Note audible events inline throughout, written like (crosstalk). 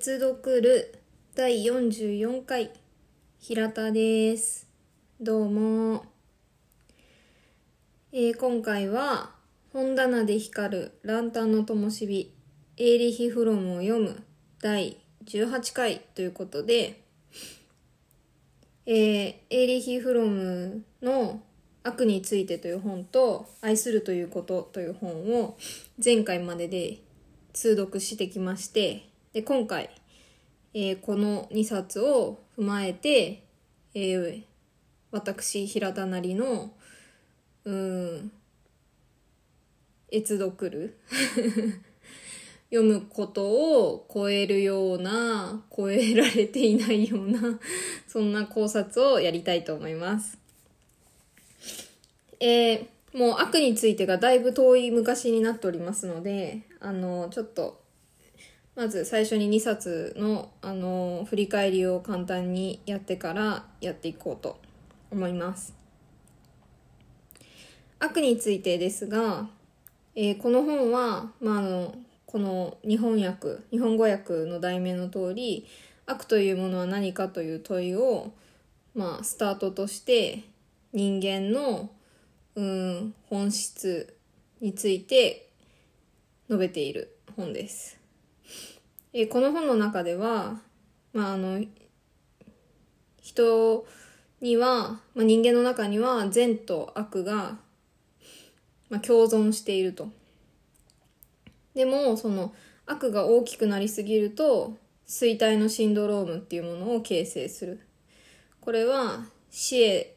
読る第44回平田です。どうも、えー今回は本棚で光るランタンの灯火エーリヒ・フロムを読む第18回ということで、えーエーリヒ・フロムの悪についてという本と愛するということという本を前回までで通読してきましてで今回、えーこの2冊を踏まえて、えー私平田なりのうん閲読る (laughs) 読むことを超えるような超えられていないようなそんな考察をやりたいと思います。えーもう悪についてがだいぶ遠い昔になっておりますので、あの、ちょっと、まず最初に2冊の、あの、振り返りを簡単にやってからやっていこうと思います。悪についてですが、えーこの本は、まあ、あの、この日本訳、日本語訳の題名の通り、悪というものは何かという問いを、まあ、スタートとして人間のうん本質について述べている本です。えこの本の中では、まあ、あの人には、まあ、人間の中には善と悪が、まあ、共存していると。でもその悪が大きくなりすぎると衰退のシンドロームっていうものを形成する。これは死へ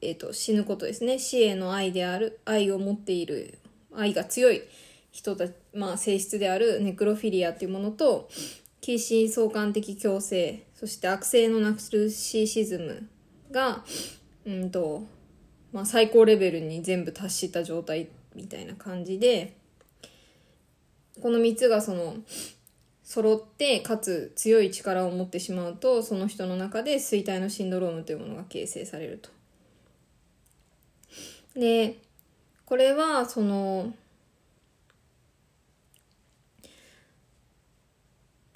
えー、と死ぬことですね死への愛である愛を持っている愛が強い人たちまあ、性質であるネクロフィリアっていうものと近親相関的共生そして悪性のナルシシズムがうんと、まあ、最高レベルに全部達した状態みたいな感じでこの3つがその揃ってかつ強い力を持ってしまうとその人の中で衰退のシンドロームというものが形成されると。でこれはその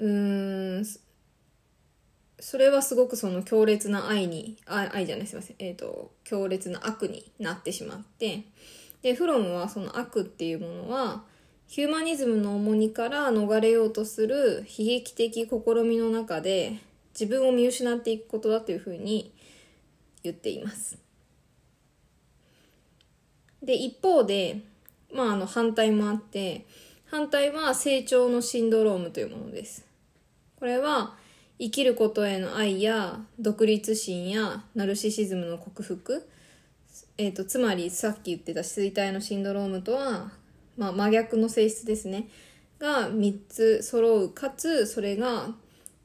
うんそれはすごくその強烈な愛にあ愛じゃないすいませんえっ、と強烈な悪になってしまってでフロムはその悪っていうものはヒューマニズムの重荷から逃れようとする悲劇的試みの中で自分を見失っていくことだというふうに言っています。で一方で、まあ、あの反対もあって反対は成長のシンドロームというものですこれは生きることへの愛や独立心やナルシシズムの克服、えー、とつまりさっき言ってた衰退のシンドロームとは、まあ、真逆の性質ですね。が3つ揃う。かつそれが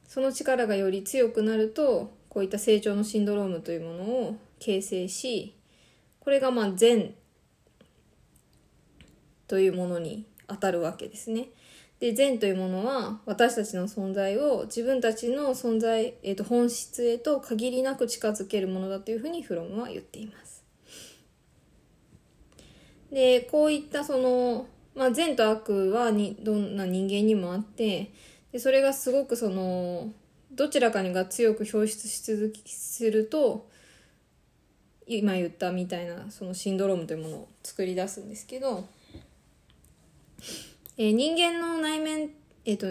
その力がより強くなるとこういった成長のシンドロームというものを形成しこれがまあ善というものに当たるわけですね。で善というものは私たちの存在を自分たちの存在、えー、と本質へと限りなく近づけるものだというふうにフロムは言っています。でこういったその、まあ、善と悪はにどんな人間にもあってでそれがすごくそのどちらかにが強く表出し続きすると今言ったみたいなそのシンドロームというものを作り出すんですけど、えー人間の内面えっ、と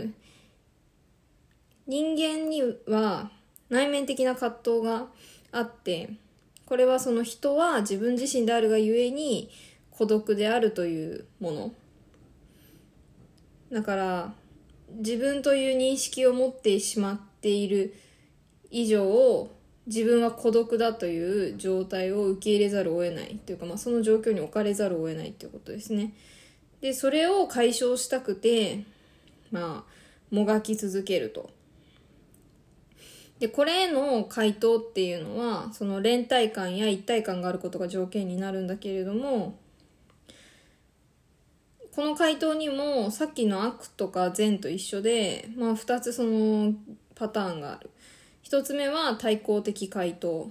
人間には内面的な葛藤があってこれはその人は自分自身であるがゆえに孤独であるというものだから自分という認識を持ってしまっている以上自分は孤独だという状態を受け入れざるを得ないというか、まあ、その状況に置かれざるを得ないということですね。でそれを解消したくてまあもがき続けると。でこれへの回答っていうのはその連帯感や一体感があることが条件になるんだけれどもこの回答にもさっきの悪とか善と一緒で、まあ、2つそのパターンがある1つ目は対抗的回答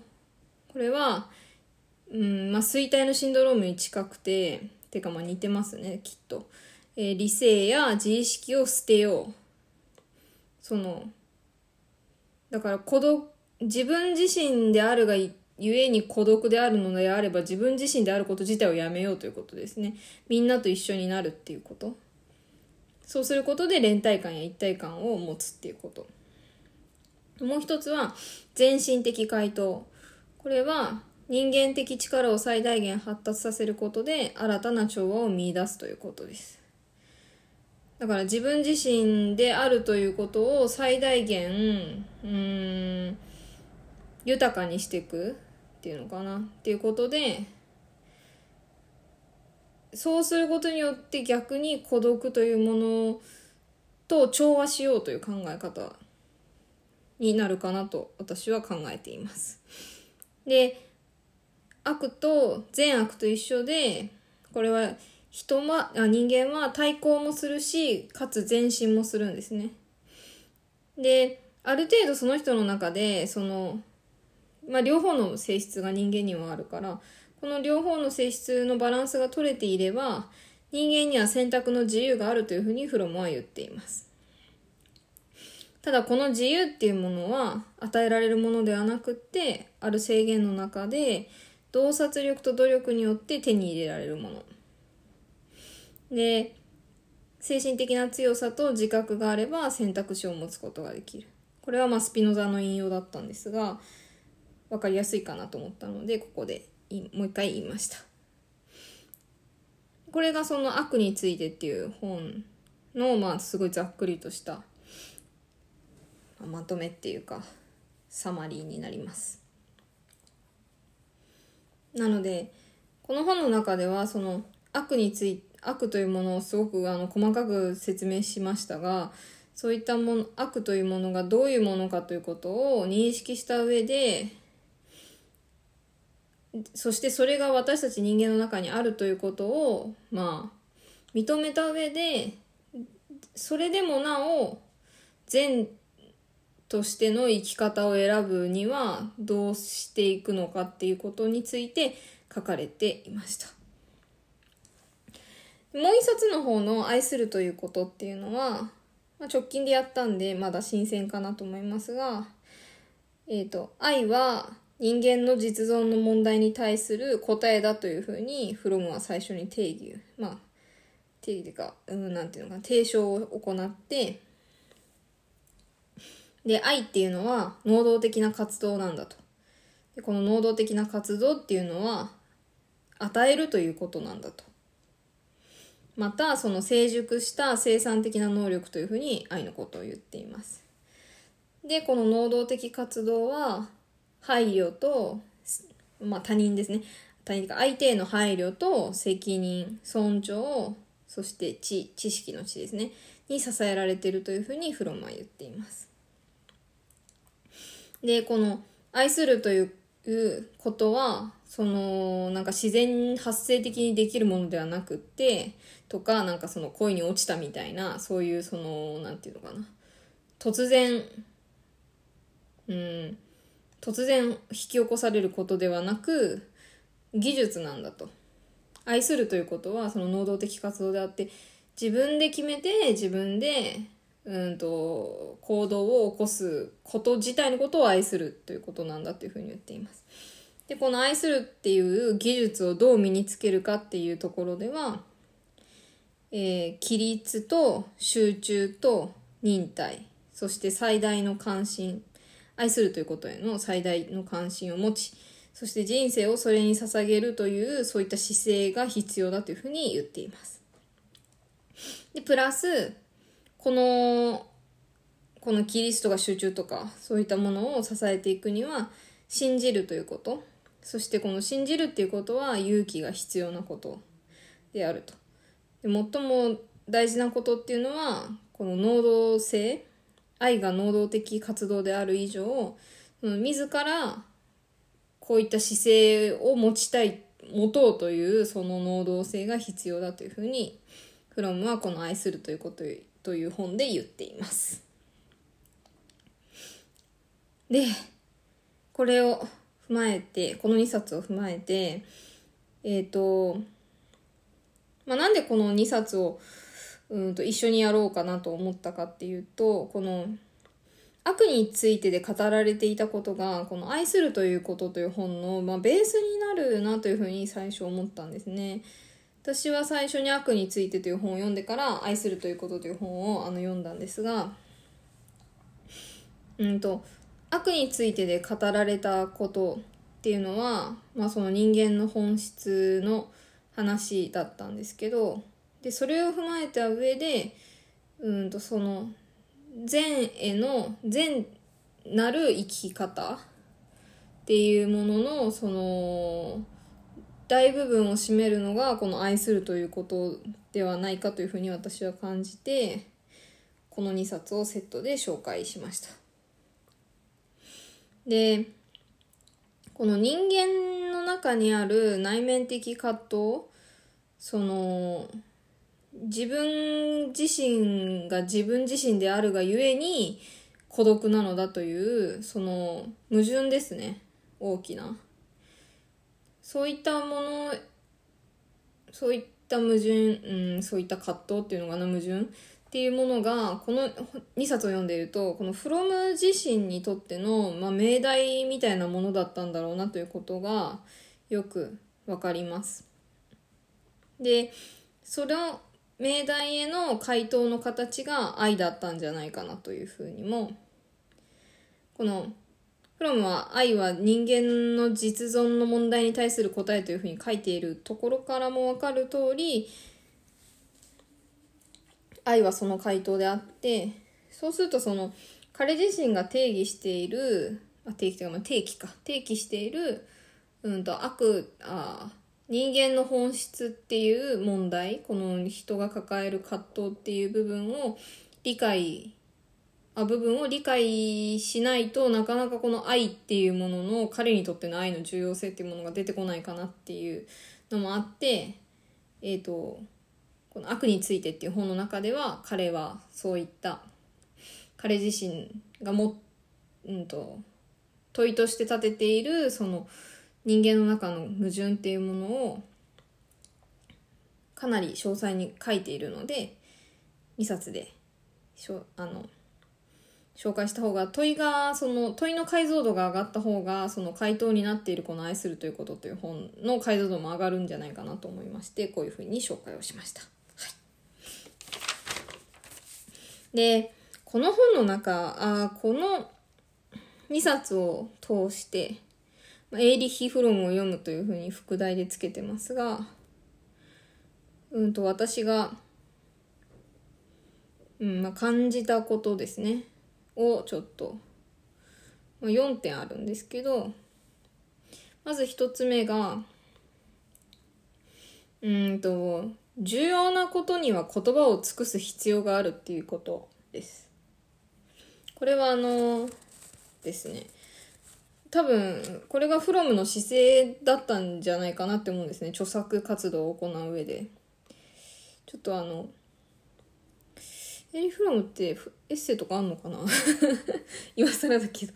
これは、うんまあ、衰退のシンドロームに近くててかまあ似てますねきっと、えー理性や自意識を捨てよう。そのだから孤独自分自身であるがゆえに孤独であるのであれば自分自身であること自体をやめようということですね。みんなと一緒になるっていうこと。そうすることで連帯感や一体感を持つっていうこと。もう一つは全身的回答。これは人間的力を最大限発達させることで新たな調和を見出すということですだから自分自身であるということを最大限うん豊かにしていくっていうのかなっていうことでそうすることによって逆に孤独というものと調和しようという考え方になるかなと私は考えています。で悪と善悪と一緒でこれは人はあ人間は対抗もするしかつ前進もするんですね。である程度その人の中でその、まあ、両方の性質が人間にはあるからこの両方の性質のバランスが取れていれば人間には選択の自由があるというふうにフロムは言っています。ただこの自由っていうものは与えられるものではなくってある制限の中で洞察力と努力によって手に入れられるもの。で精神的な強さと自覚があれば選択肢を持つことができる。これはまあスピノザの引用だったんですが分かりやすいかなと思ったのでここでもう一回言いました。これがその悪についてっていう本のまあすごいざっくりとしたまとめっていうかサマリーになります。なのでこの本の中ではその悪について悪というものをすごくあの細かく説明しましたがそういったもの悪というものがどういうものかということを認識した上でそしてそれが私たち人間の中にあるということをまあ認めた上でそれでもなお善としての生き方を選ぶにはどうしていくのかっていうことについて書かれていました。もう一冊の方の愛するということっていうのは、まあ、直近でやったんでまだ新鮮かなと思いますが、えっ、ー、と、愛は人間の実存の問題に対する答えだというふうにフロムは最初に定義、まあ、定義というか、うん、なんていうのかな、提唱を行って、で、愛っていうのは能動的な活動なんだと。でこの能動的な活動っていうのは、与えるということなんだと。また、その成熟した生産的な能力というふうに愛のことを言っています。で、この能動的活動は、配慮と、まあ他人ですね。他人か相手への配慮と責任、尊重、そして知、知識の知ですね。に支えられているというふうにフロムは言っています。で、この愛するということは、その、なんか自然発生的にできるものではなくって、とか、なんかその恋に落ちたみたいな、そういうその、なんていうのかな。突然、うん、突然引き起こされることではなく、技術なんだと。愛するということは、その能動的活動であって、自分で決めて、自分でうんと行動を起こすこと自体のことを愛するということなんだというふうに言っています。でこの愛するっていう技術をどう身につけるかっていうところでは、えー、規律と集中と忍耐そして最大の関心愛するということへの最大の関心を持ちそして人生をそれに捧げるというそういった姿勢が必要だというふうに言っています。でプラスこの、このキリストが集中とか、そういったものを支えていくには、信じるということ。そしてこの信じるっていうことは勇気が必要なことであると。で最も大事なことっていうのは、この能動性、愛が能動的活動である以上、その自らこういった姿勢を持ちたい、持とうというその能動性が必要だというふうに、フロムはこの愛するということという本で言っています。で、これを踏まえて、この2冊を踏まえて、えっ、ー、と、まあ、なんでこの2冊をうんと一緒にやろうかなと思ったかっていうと、この悪についてで語られていたことがこの「愛するということ」という本の、まあ、ベースになるなというふうに最初思ったんですね。私は最初に悪についてという本を読んでから愛するということという本をあの読んだんですが、うんと、悪についてで語られたことっていうのは、まあその人間の本質の話だったんですけど、で、それを踏まえた上で、うんとその善への善なる生き方っていうもののその大部分を占めるのがこの愛するということではないかというふうに私は感じてこの2冊をセットで紹介しました。でこの人間の中にある内面的葛藤その自分自身が自分自身であるがゆえに孤独なのだというその矛盾ですね。大きな。そういったものそういった矛盾、うん、そういった葛藤っていうのかな矛盾っていうものがこの2冊を読んでいるとこのフロム自身にとっての、まあ、命題みたいなものだったんだろうなということがよくわかります。でその命題への回答の形が愛だったんじゃないかなというふうにもこのロムは愛は人間の実存の問題に対する答えというふうに書いているところからも分かる通り愛はその回答であってそうするとその彼自身が定義しているあ定義というか、ま、定期か。定期している、うんと悪あ人間の本質っていう問題この人が抱える葛藤っていう部分を理解部分を理解しないとなかなかこの愛っていうものの彼にとっての愛の重要性っていうものが出てこないかなっていうのもあってえっ、ー、とこの悪についてっていう本の中では彼はそういった彼自身がも、うんと、問いとして立てているその人間の中の矛盾っていうものをかなり詳細に書いているので2冊でしょあの紹介した方が問いがその問いの解像度が上がった方がその回答になっているこの「愛するということ」という本の解像度も上がるんじゃないかなと思いましてこういうふうに紹介をしました。はい、でこの本の中あこの2冊を通してエーリヒ・フロムを読むというふうに副題でつけてますがうんと私が、うんまあ、感じたことですねをちょっと、4点あるんですけどまず1つ目がうんと重要なことには言葉を尽くす必要があるっていうことです。これはあのですね。多分これがフロムの姿勢だったんじゃないかなって思うんですね。著作活動を行う上で。ちょっとあのエリフロムってエッセイとかあんのかな？(laughs) 今更だけど。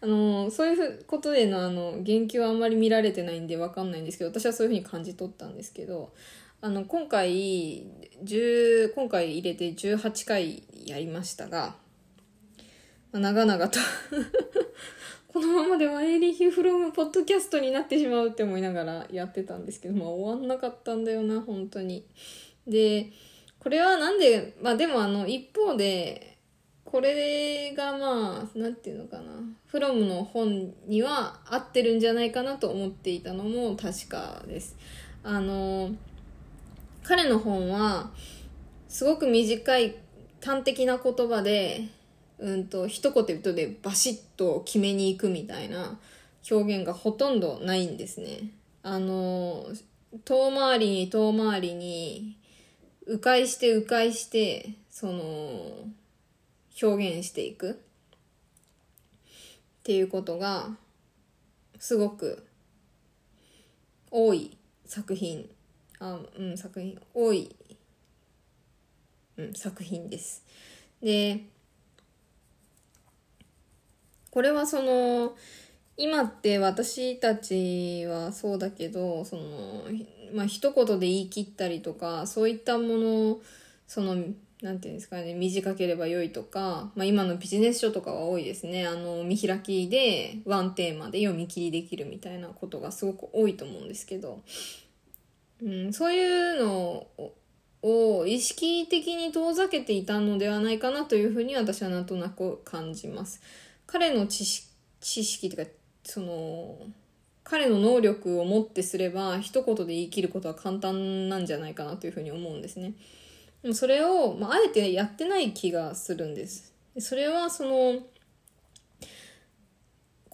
あの、そういうことでのあの、言及はあんまり見られてないんでわかんないんですけど、私はそういうふうに感じ取ったんですけど、あの、今回、10、今回入れて18回やりましたが、まあ、長々と (laughs) このままではエリヒフロムポッドキャストになってしまうって思いながらやってたんですけど、まあ終わんなかったんだよな、本当に。で、これはなんで、まあでもあの、一方で、これがまあ、なんていうのかな、フロムの本には合ってるんじゃないかなと思っていたのも確かです。あの、彼の本は、すごく短い端的な言葉で、うんと、一言でバシッと決めに行くみたいな表現がほとんどないんですね。あの、遠回りに遠回りに迂回して迂回してその表現していく。っていうことがすごく多い作品。あうん作品。多い、うん、作品です。でこれはその今って私たちはそうだけどそのまあ一言で言い切ったりとかそういったものそのなんていうんですかね、短ければ良いとか、まあ今のビジネス書とかは多いですね。あの、見開きでワンテーマで読み切りできるみたいなことがすごく多いと思うんですけど、うん、そういうのを意識的に遠ざけていたのではないかなというふうに私はなんとなく感じます。彼の知識、知識というか、その、彼の能力をもってすれば一言で言い切ることは簡単なんじゃないかなというふうに思うんですね。でもそれを、まあ、あえてやってない気がするんです。それはその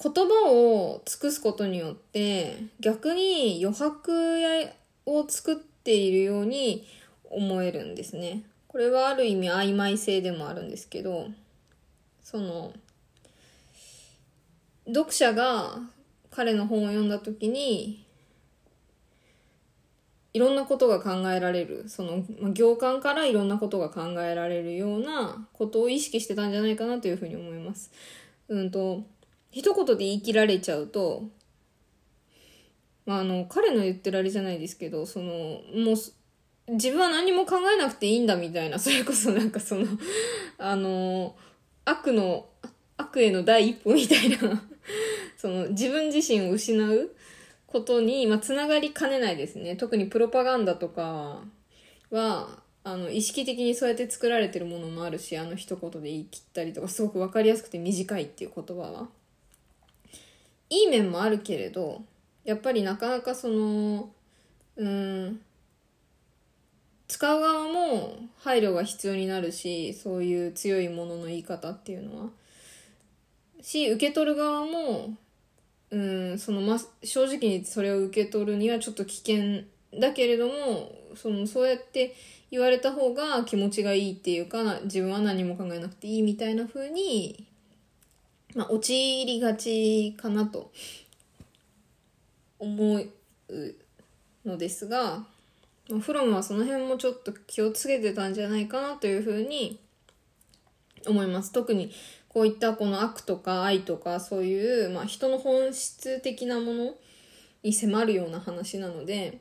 言葉を尽くすことによって逆に余白を作っているように思えるんですね。これはある意味曖昧性でもあるんですけどその読者が彼の本を読んだ時にいろんなことが考えられるその行間からいろんなことが考えられるようなことを意識してたんじゃないかなというふうに思います。うんと一言で言い切られちゃうと、まあ、あの彼の言ってるあれじゃないですけどそのもう自分は何も考えなくていいんだみたいな (laughs) それこそなんかそのあの悪の悪への第一歩みたいなその自分自身を失うことに、まあ、つながりかねないですね。特にプロパガンダとかは、あの、意識的にそうやって作られてるものもあるし、あの一言で言い切ったりとか、すごくわかりやすくて短いっていう言葉は。いい面もあるけれど、やっぱりなかなかその、うん、使う側も配慮が必要になるし、そういう強いものの言い方っていうのは。し、受け取る側も、うんそのま正直にそれを受け取るにはちょっと危険だけれどもそのそうやって言われた方が気持ちがいいっていうか自分は何も考えなくていいみたいな風にまあ陥りがちかなと思うのですが、まあ、フロムはその辺もちょっと気をつけてたんじゃないかなというふうに思います。特にこういったこの悪とか愛とかそういう、まあ、人の本質的なものに迫るような話なので、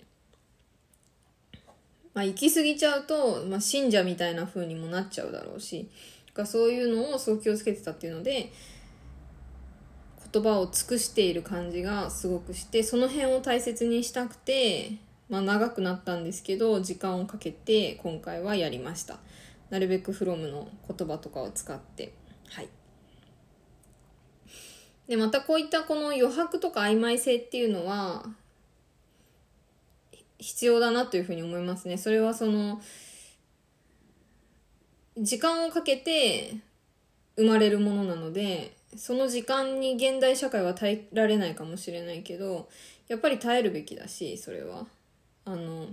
まあ、行き過ぎちゃうと、まあ、信者みたいな風にもなっちゃうだろうしそういうのをすごく気をつけてたっていうので言葉を尽くしている感じがすごくしてその辺を大切にしたくて、まあ、長くなったんですけど時間をかけて今回はやりました。なるべくフロムの言葉とかを使って。はい。で、またこういったこの余白とか曖昧性っていうのは、必要だなというふうに思いますね。それはその、時間をかけて生まれるものなので、その時間に現代社会は耐えられないかもしれないけど、やっぱり耐えるべきだし、それは。あの、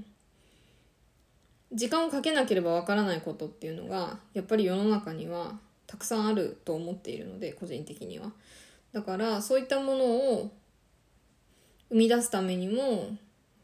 時間をかけなければわからないことっていうのが、やっぱり世の中にはたくさんあると思っているので、個人的には。だからそういったものを生み出すためにも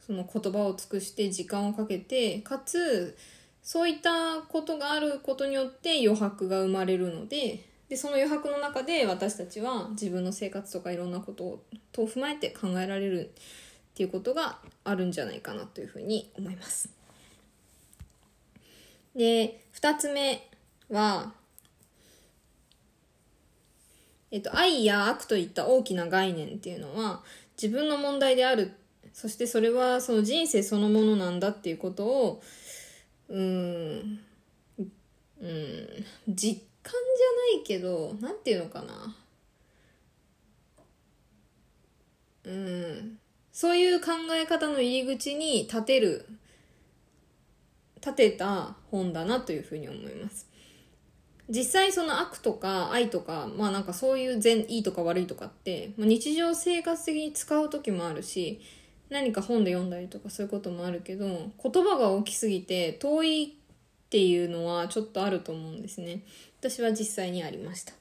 その言葉を尽くして時間をかけてかつそういったことがあることによって余白が生まれるのででその余白の中で私たちは自分の生活とかいろんなことをと踏まえて考えられるっていうことがあるんじゃないかなというふうに思います。で2つ目はえっと、愛や悪といった大きな概念っていうのは自分の問題である。そしてそれはその人生そのものなんだっていうことをうんうん実感じゃないけどなんていうのかな。うんそういう考え方の入り口に立てる立てた本だなというふうに思います。実際その悪とか愛とか、まあなんかそういう善、いいとか悪いとかって、まあ、日常生活的に使う時もあるし、何か本で読んだりとかそういうこともあるけど、言葉が大きすぎて遠いっていうのはちょっとあると思うんですね。私は実際にありました。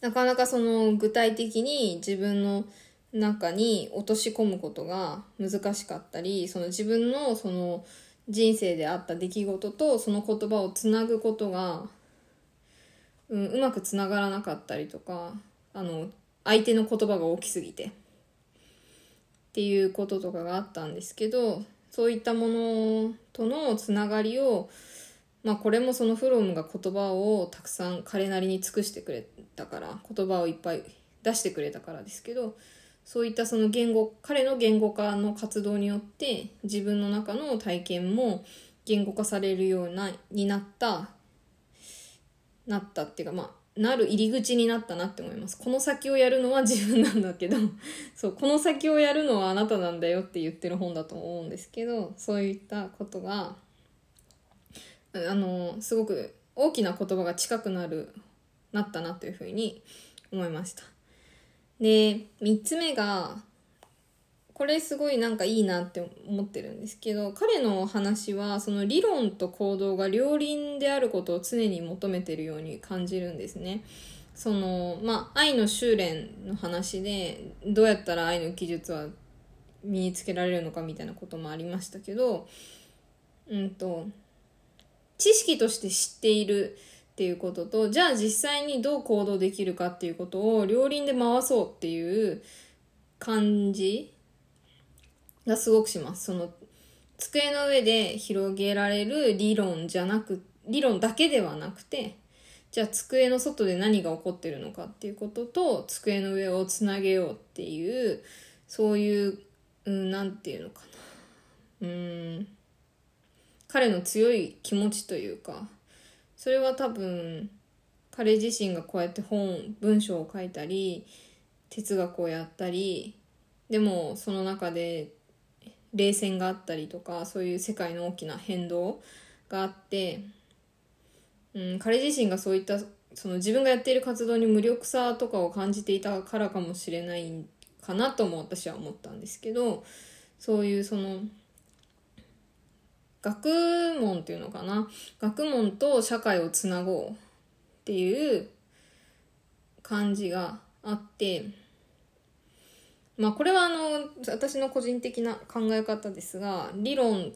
なかなかその具体的に自分の中に落とし込むことが難しかったり、その自分のその人生であった出来事とその言葉をつなぐことが、うん、うまくつながらなかったりとかあの相手の言葉が大きすぎて。っていうこととかがあったんですけどそういったものとのつながりを、まあこれもそのフロムが言葉をたくさん彼なりに尽くしてくれたから言葉をいっぱい出してくれたからですけどそういったその言語彼の言語化の活動によって自分の中の体験も言語化されるようなになったなったっていうかまあなる入り口になったなって思います。この先をやるのは自分なんだけどそうこの先をやるのはあなたなんだよって言ってる本だと思うんですけどそういったことがあのすごく大きな言葉が近くなるなったなというふうに思いました。で3つ目がこれすごいなんかいいなって思ってるんですけど彼の話はその理論と行動が両輪であることを常に求めてるように感じるんですね。そのまあ愛の修練の話でどうやったら愛の技術は身につけられるのかみたいなこともありましたけどうんと知識として知っているっていうこととじゃあ実際にどう行動できるかっていうことを両輪で回そうっていう感じがすごくします。その机の上で広げられる理論じゃなく理論だけではなくてじゃあ机の外で何が起こってるのかっていうことと机の上をつなげようっていうそういう、うん、なんていうのかな。うん。彼の強い気持ちというかそれは多分彼自身がこうやって本文章を書いたり哲学をやったりでもその中で冷戦があったりとかそういう世界の大きな変動があって、うん、彼自身がそういったその自分がやっている活動に無力さとかを感じていたからかもしれないかなとも私は思ったんですけどそういうその学問っていうのかな？学問と社会をつなごうっていう感じがあってまあこれはあの私の個人的な考え方ですが理論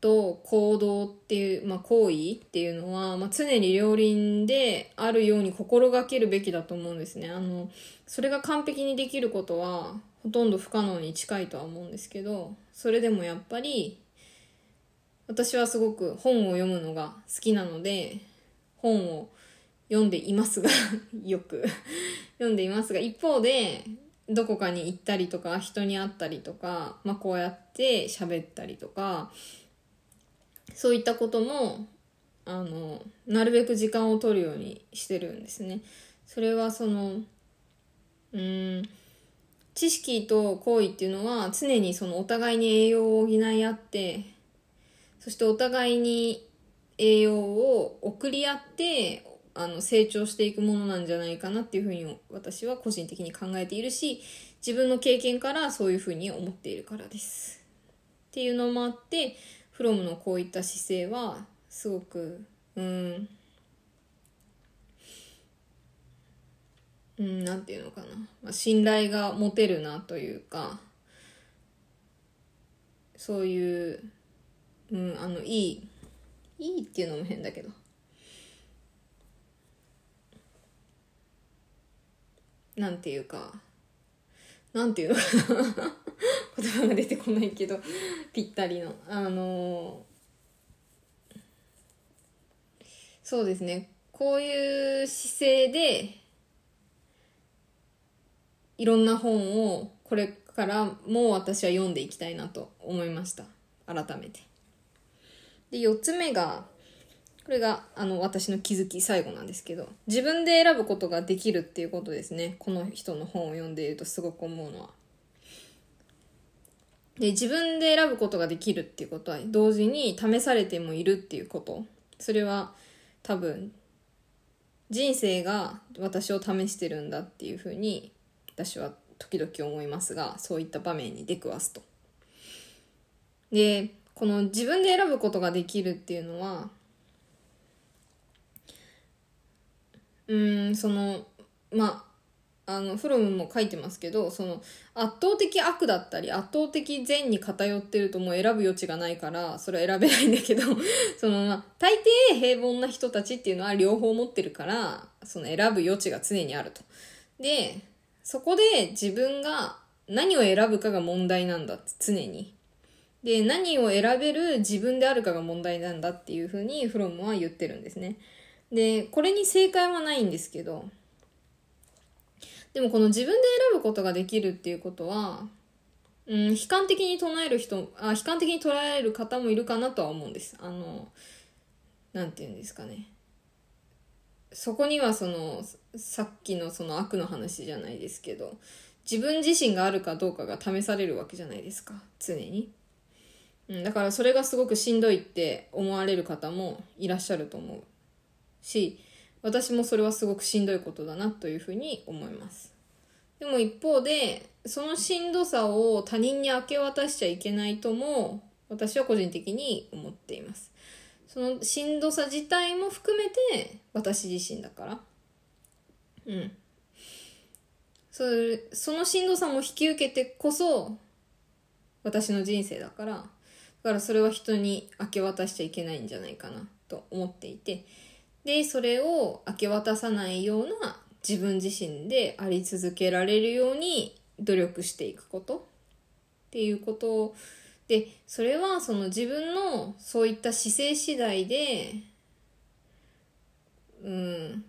と行動っていう、まあ、行為っていうのは、まあ、常に両輪であるように心がけるべきだと思うんですね。あのそれが完璧にできることはほとんど不可能に近いとは思うんですけどそれでもやっぱり私はすごく本を読むのが好きなので本を読んでいますが (laughs) よく読んでいますが一方でどこかに行ったりとか人に会ったりとか、まあ、こうやって喋ったりとかそういったこともあのなるべく時間を取るようにしてるんですね。それはそのうん知識と行為っていうのは常にそのお互いに栄養を補い合ってそしてお互いに栄養を送り合ってあの成長していくものなんじゃないかなっていうふうに私は個人的に考えているし自分の経験からそういうふうに思っているからです。っていうのもあってフロムのこういった姿勢はすごくうんうん、なんていうのかな、まあ、信頼が持てるなというかそういううん、あのいいいいっていうのも変だけど。なんていうかなんていうのかな。(laughs) 言葉が出てこないけどぴったりの。あのそうですね。こういう姿勢でいろんな本をこれからも私は読んでいきたいなと思いました。改めて。で4つ目がこれがあの私の気づき最後なんですけど自分で選ぶことができるっていうことですねこの人の本を読んでいるとすごく思うのは。で自分で選ぶことができるっていうことは同時に試されてもいるっていうことそれは多分人生が私を試してるんだっていうふうに私は時々思いますがそういった場面に出くわすと。でこの自分で選ぶことができるっていうのはうんそのまああのフロムも書いてますけどその圧倒的悪だったり圧倒的善に偏ってるともう選ぶ余地がないからそれは選べないんだけど (laughs) その、まあ、大抵平凡な人たちっていうのは両方持ってるからその選ぶ余地が常にあると。でそこで自分が何を選ぶかが問題なんだ常に。で何を選べる自分であるかが問題なんだっていうふうにフロムは言ってるんですね。でこれに正解はないんですけどでもこの自分で選ぶことができるっていうことはうん、悲観的に唱える人あ悲観的に捉える方もいるかなとは思うんです。あのなんて言うんですかね。そこにはそのさっきのその悪の話じゃないですけど自分自身があるかどうかが試されるわけじゃないですか。常に、うん、だからそれがすごくしんどいって思われる方もいらっしゃると思うし私もそれはすごくしんどいことだなというふうに思います。でも一方でそのしんどさを他人に明け渡しちゃいけないとも私は個人的に思っています。そのしんどさ自体も含めて私自身だから。うん。そそのしんどさも引き受けてこそ私の人生だから。からそれは人に明け渡しちゃいけないんじゃないかなと思っていてでそれを明け渡さないような自分自身であり続けられるように努力していくことっていうことをでそれはその自分のそういった姿勢次第でうん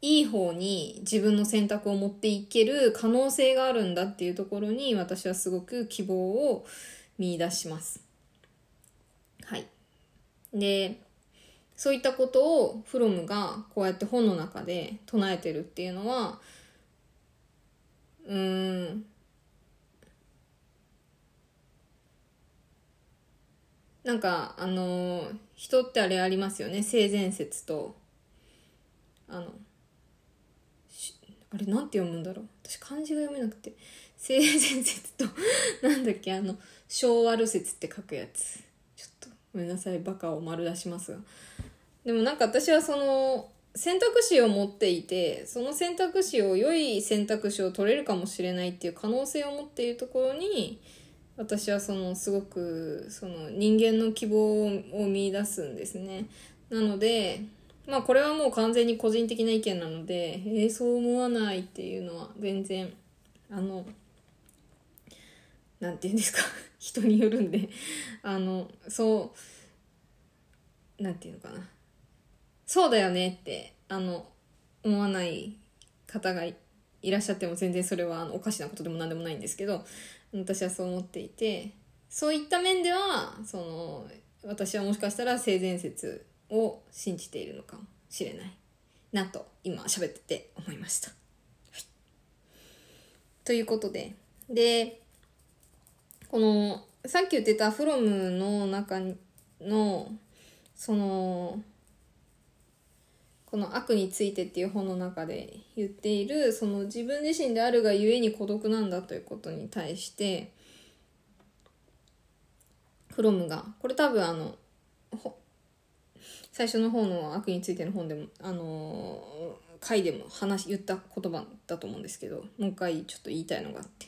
いい方に自分の選択を持っていける可能性があるんだっていうところに私はすごく希望を見出します。で、そういったことをフロムがこうやって本の中で唱えてるっていうのはうん。なんかあの人ってあれありますよね。性善説と。あのあれなんて読むんだろう。私漢字が読めなくて。性善説と (laughs) なんだっけあの昭和路説って書くやつ。ごめんなさいバカを丸出します。がでもなんか私はその選択肢を持っていてその選択肢を良い選択肢を取れるかもしれないっていう可能性を持っているところに私はそのすごくその人間の希望を見出すんですね。なのでまあこれはもう完全に個人的な意見なのでえー、そう思わないっていうのは全然あのなんて言うんですか？(laughs) 人によるんで。あのそうなんていうのかな。そうだよねってあの思わない方がいらっしゃっても全然それはあのおかしなことでも何でもないんですけど私はそう思っていてそういった面ではその私はもしかしたら性善説を信じているのかもしれないなと今喋ってて思いました。ということで。でこのさっき言ってた「フロムの中のそのこの悪についてっていう本の中で言っているその自分自身であるがゆえに孤独なんだということに対してフロムがこれ多分あの最初の方の悪についての本でもあの回でも話言った言葉だと思うんですけどもう一回ちょっと言いたいのがあって、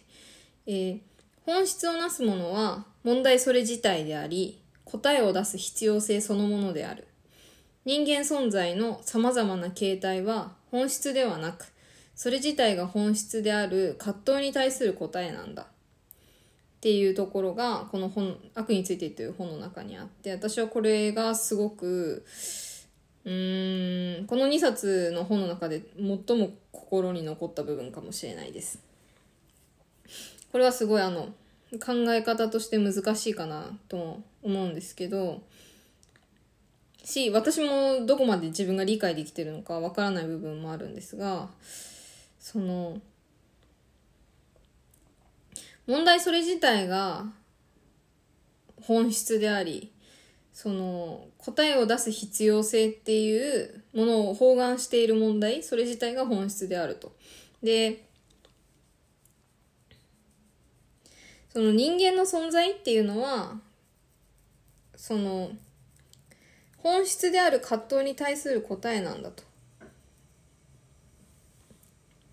えー、本質をなすものは問題それ自体であり答えを出す必要性そのものである人間存在の様々な形態は本質ではなく、それ自体が本質である葛藤に対する答えなんだ。っていうところが、この本、悪についてという本の中にあって、私はこれがすごく、うーん、この2冊の本の中で最も心に残った部分かもしれないです。これはすごいあの、考え方として難しいかなと思うんですけど、し、私もどこまで自分が理解できてるのかわからない部分もあるんですが、その、問題それ自体が本質であり、その答えを出す必要性っていうものを包含している問題、それ自体が本質であると。で、その人間の存在っていうのは、その本質である葛藤に対する答えなんだと。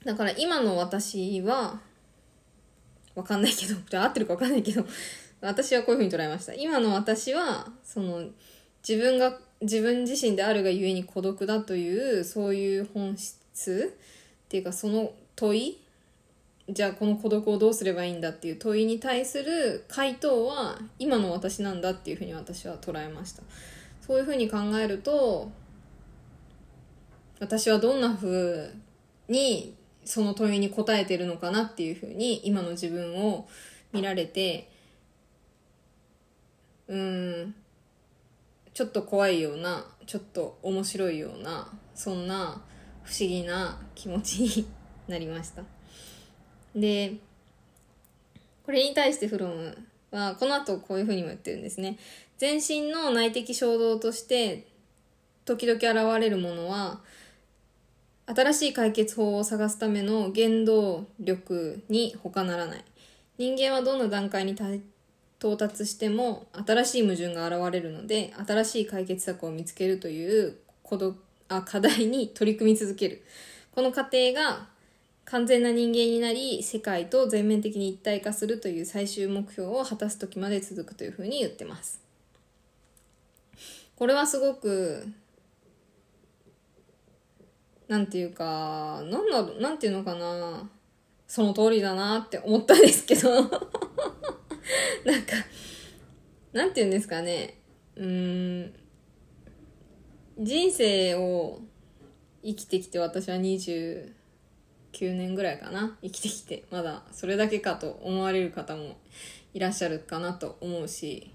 だから今の私は、わかんないけど、じ (laughs) ゃ合ってるかわかんないけど、私はこういうふうに捉えました。今の私は、その、自分が、自分自身であるがゆえに孤独だという、そういう本質っていうか、その問いじゃあこの孤独をどうすればいいんだっていう問いに対する回答は今の私なんだっていうふうに私は捉えました。そういうふうに考えると私はどんなふうにその問いに答えてるのかなっていうふうに今の自分を見られてうんちょっと怖いようなちょっと面白いようなそんな不思議な気持ちになりました。でこれに対してフロムはこの後こういうふうにも言ってるんですね。全身の内的衝動として時々現れるものは新しい解決法を探すための原動力に他ならない。人間はどんな段階に到達しても新しい矛盾が現れるので新しい解決策を見つけるというあ課題に取り組み続ける。この過程が完全な人間になり世界と全面的に一体化するという最終目標を果たす時まで続くというふうに言ってますこれはすごくなんていうか、なんだ、なんていうのかな。その通りだなって思ったんですけど (laughs) なんか、なんていうんですかね。うん、人生を生きてきて私は9年ぐらいかな。生きてきて。まだそれだけかと思われる方もいらっしゃるかなと思うし。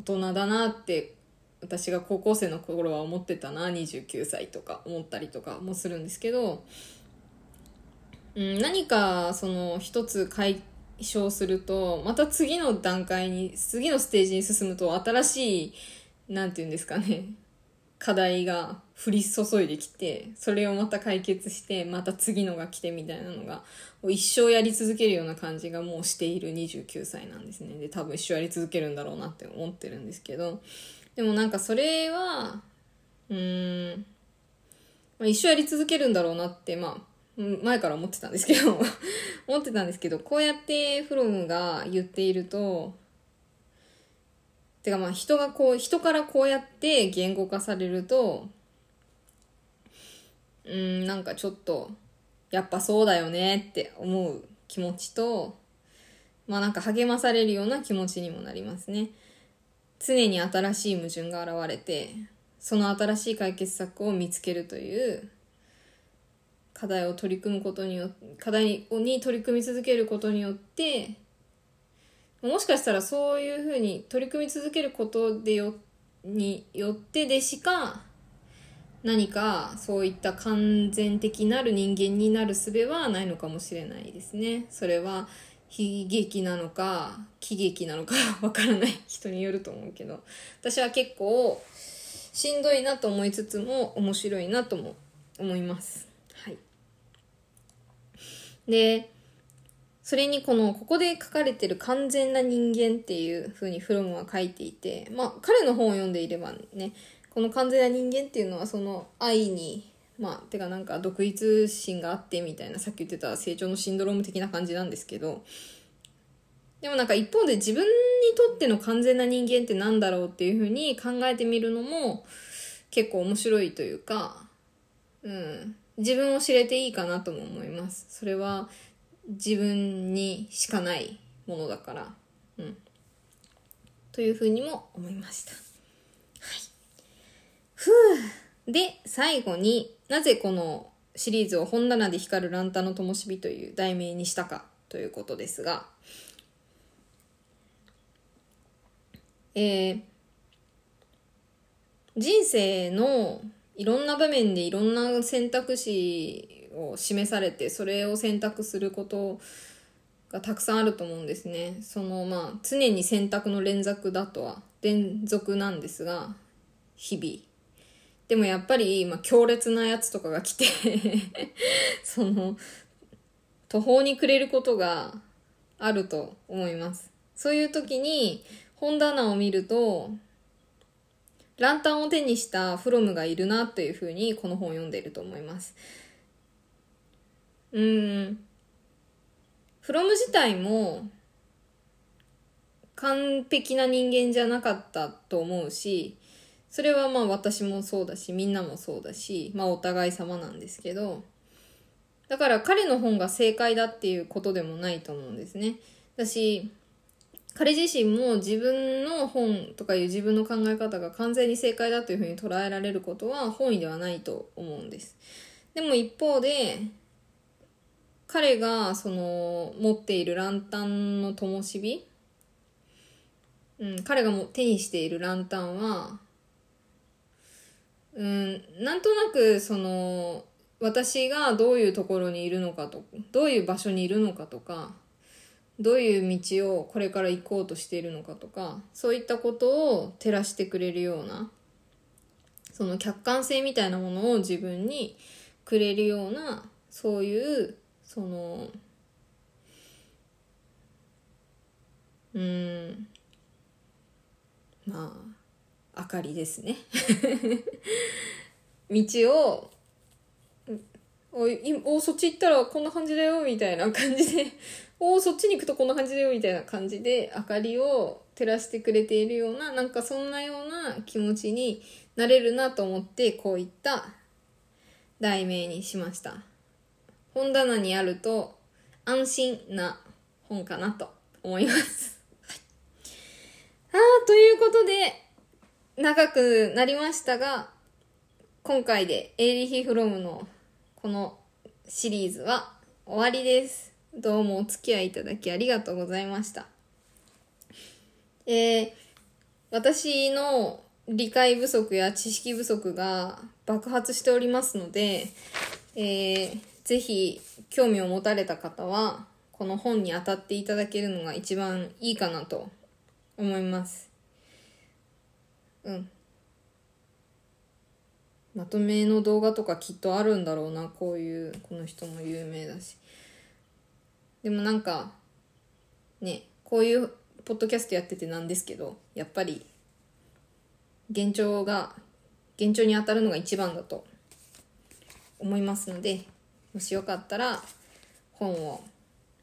大人だなって私が高校生の頃は思ってたな。29歳とか思ったりとかもするんですけど、うん、何かその一つ解消するとまた次の段階に次のステージに進むと新しい何て言うんですかね。課題が降り注いできてそれをまた解決してまた次のが来てみたいなのが一生やり続けるような感じがもうしている29歳なんですね。で多分一生やり続けるんだろうなって思ってるんですけど。でもなんかそれは、うん、まあ、一生やり続けるんだろうなって、まあ、前から思ってたんですけど (laughs) 思ってたんですけど、こうやってフロムが言っていると、てかまあ人がこう、人からこうやって言語化されると、うん、なんかちょっと、やっぱそうだよねって思う気持ちと、まあなんか励まされるような気持ちにもなりますね。常に新しい矛盾が現れてその新しい解決策を見つけるという課題を取り組むことによって課題に取り組み続けることによってもしかしたらそういうふうに取り組み続けることでよによってでしか何かそういった完全的なる人間になる術はないのかもしれないですね。それは悲劇なのか喜劇なのか (laughs) わからない人によると思うけど。私は結構しんどいなと思いつつも面白いなとも思います。はい。でそれにこのここで書かれてる完全な人間っていう風にフロムは書いていてまあ彼の本を読んでいればねこの完全な人間っていうのはその愛にまあてかなんか独立心があってみたいなさっき言ってた成長のシンドローム的な感じなんですけどでもなんか一方で自分にとっての完全な人間って何だろうっていうふうに考えてみるのも結構面白いというか、うん、自分を知れていいかなとも思います。それは自分にしかないものだから。うん。というふうにも思いました。ふう。で、最後になぜこのシリーズを本棚で光るランタンの灯火という題名にしたかということですが、えー、人生のいろんな場面でいろんな選択肢を示されてそれを選択することがたくさんあると思うんですね。そのまあ常に選択の連続だとは連続なんですが日々でもやっぱり、まあ、強烈なやつとかが来て (laughs) その、途方に暮れることがあると思います。そういう時に、本棚を見ると、ランタンを手にしたフロムがいるなというふうにこの本を読んでいると思います。うん。フロム自体も完璧な人間じゃなかったと思うし、それはまあ私もそうだしみんなもそうだしまあお互い様なんですけどだから彼の本が正解だっていうことでもないと思うんですね。だし、彼自身も自分の本とかいう自分の考え方が完全に正解だというふうに捉えられることは本意ではないと思うんです。でも一方で、彼がその持っているランタンの灯火、うん、彼がも手にしているランタンは、うん、なんとなくその私がどういうところにいるのかとどういう場所にいるのかとかどういう道をこれから行こうとしているのかとかそういったことを照らしてくれるようなその客観性みたいなものを自分にくれるようなそういうそのうんまあ明かりですね。(laughs) 道をおいおそっち行ったらこんな感じだよみたいな感じで (laughs) おそっちに行くとこんな感じだよみたいな感じで明かりを照らしてくれているようななんかそんなような気持ちになれるなと思ってこういった題名にしました。本棚にあると安心な本かなと思います、(laughs) はい、ああということで長くなりましたが今回でエーリヒ・フロムのこのシリーズは終わりです。どうもお付き合いいただきありがとうございました。えー、私の理解不足や知識不足が爆発しておりますので、えー、ぜひ興味を持たれた方は、この本に当たっていただけるのが一番いいかなと思います。うん。まとめの動画とかきっとあるんだろうなこういうこの人も有名だしでもなんかねこういうポッドキャストやっててなんですけどやっぱり幻聴が幻聴に当たるのが一番だと思いますのでもしよかったら本を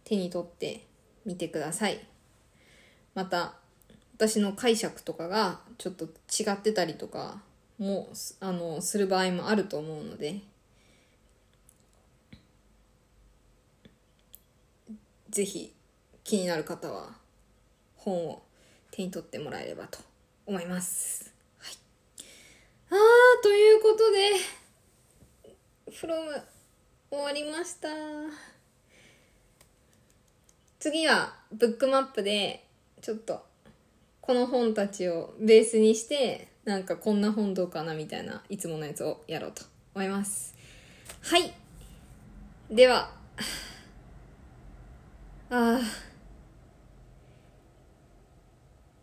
手に取ってみてくださいまた私の解釈とかがちょっと違ってたりとかもあのする場合もあると思うので。ぜひ気になる方は本を手に取ってもらえればと思います。はい、あーということで「フロム終わりました。次はブックマップでちょっとこの本たちをベースにしてなんかこんな本どうかなみたいないつものやつをやろうと思います。はい。ではああ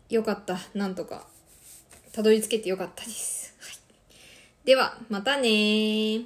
よかった。なんとかたどり着けてよかったです、はい、ではまたね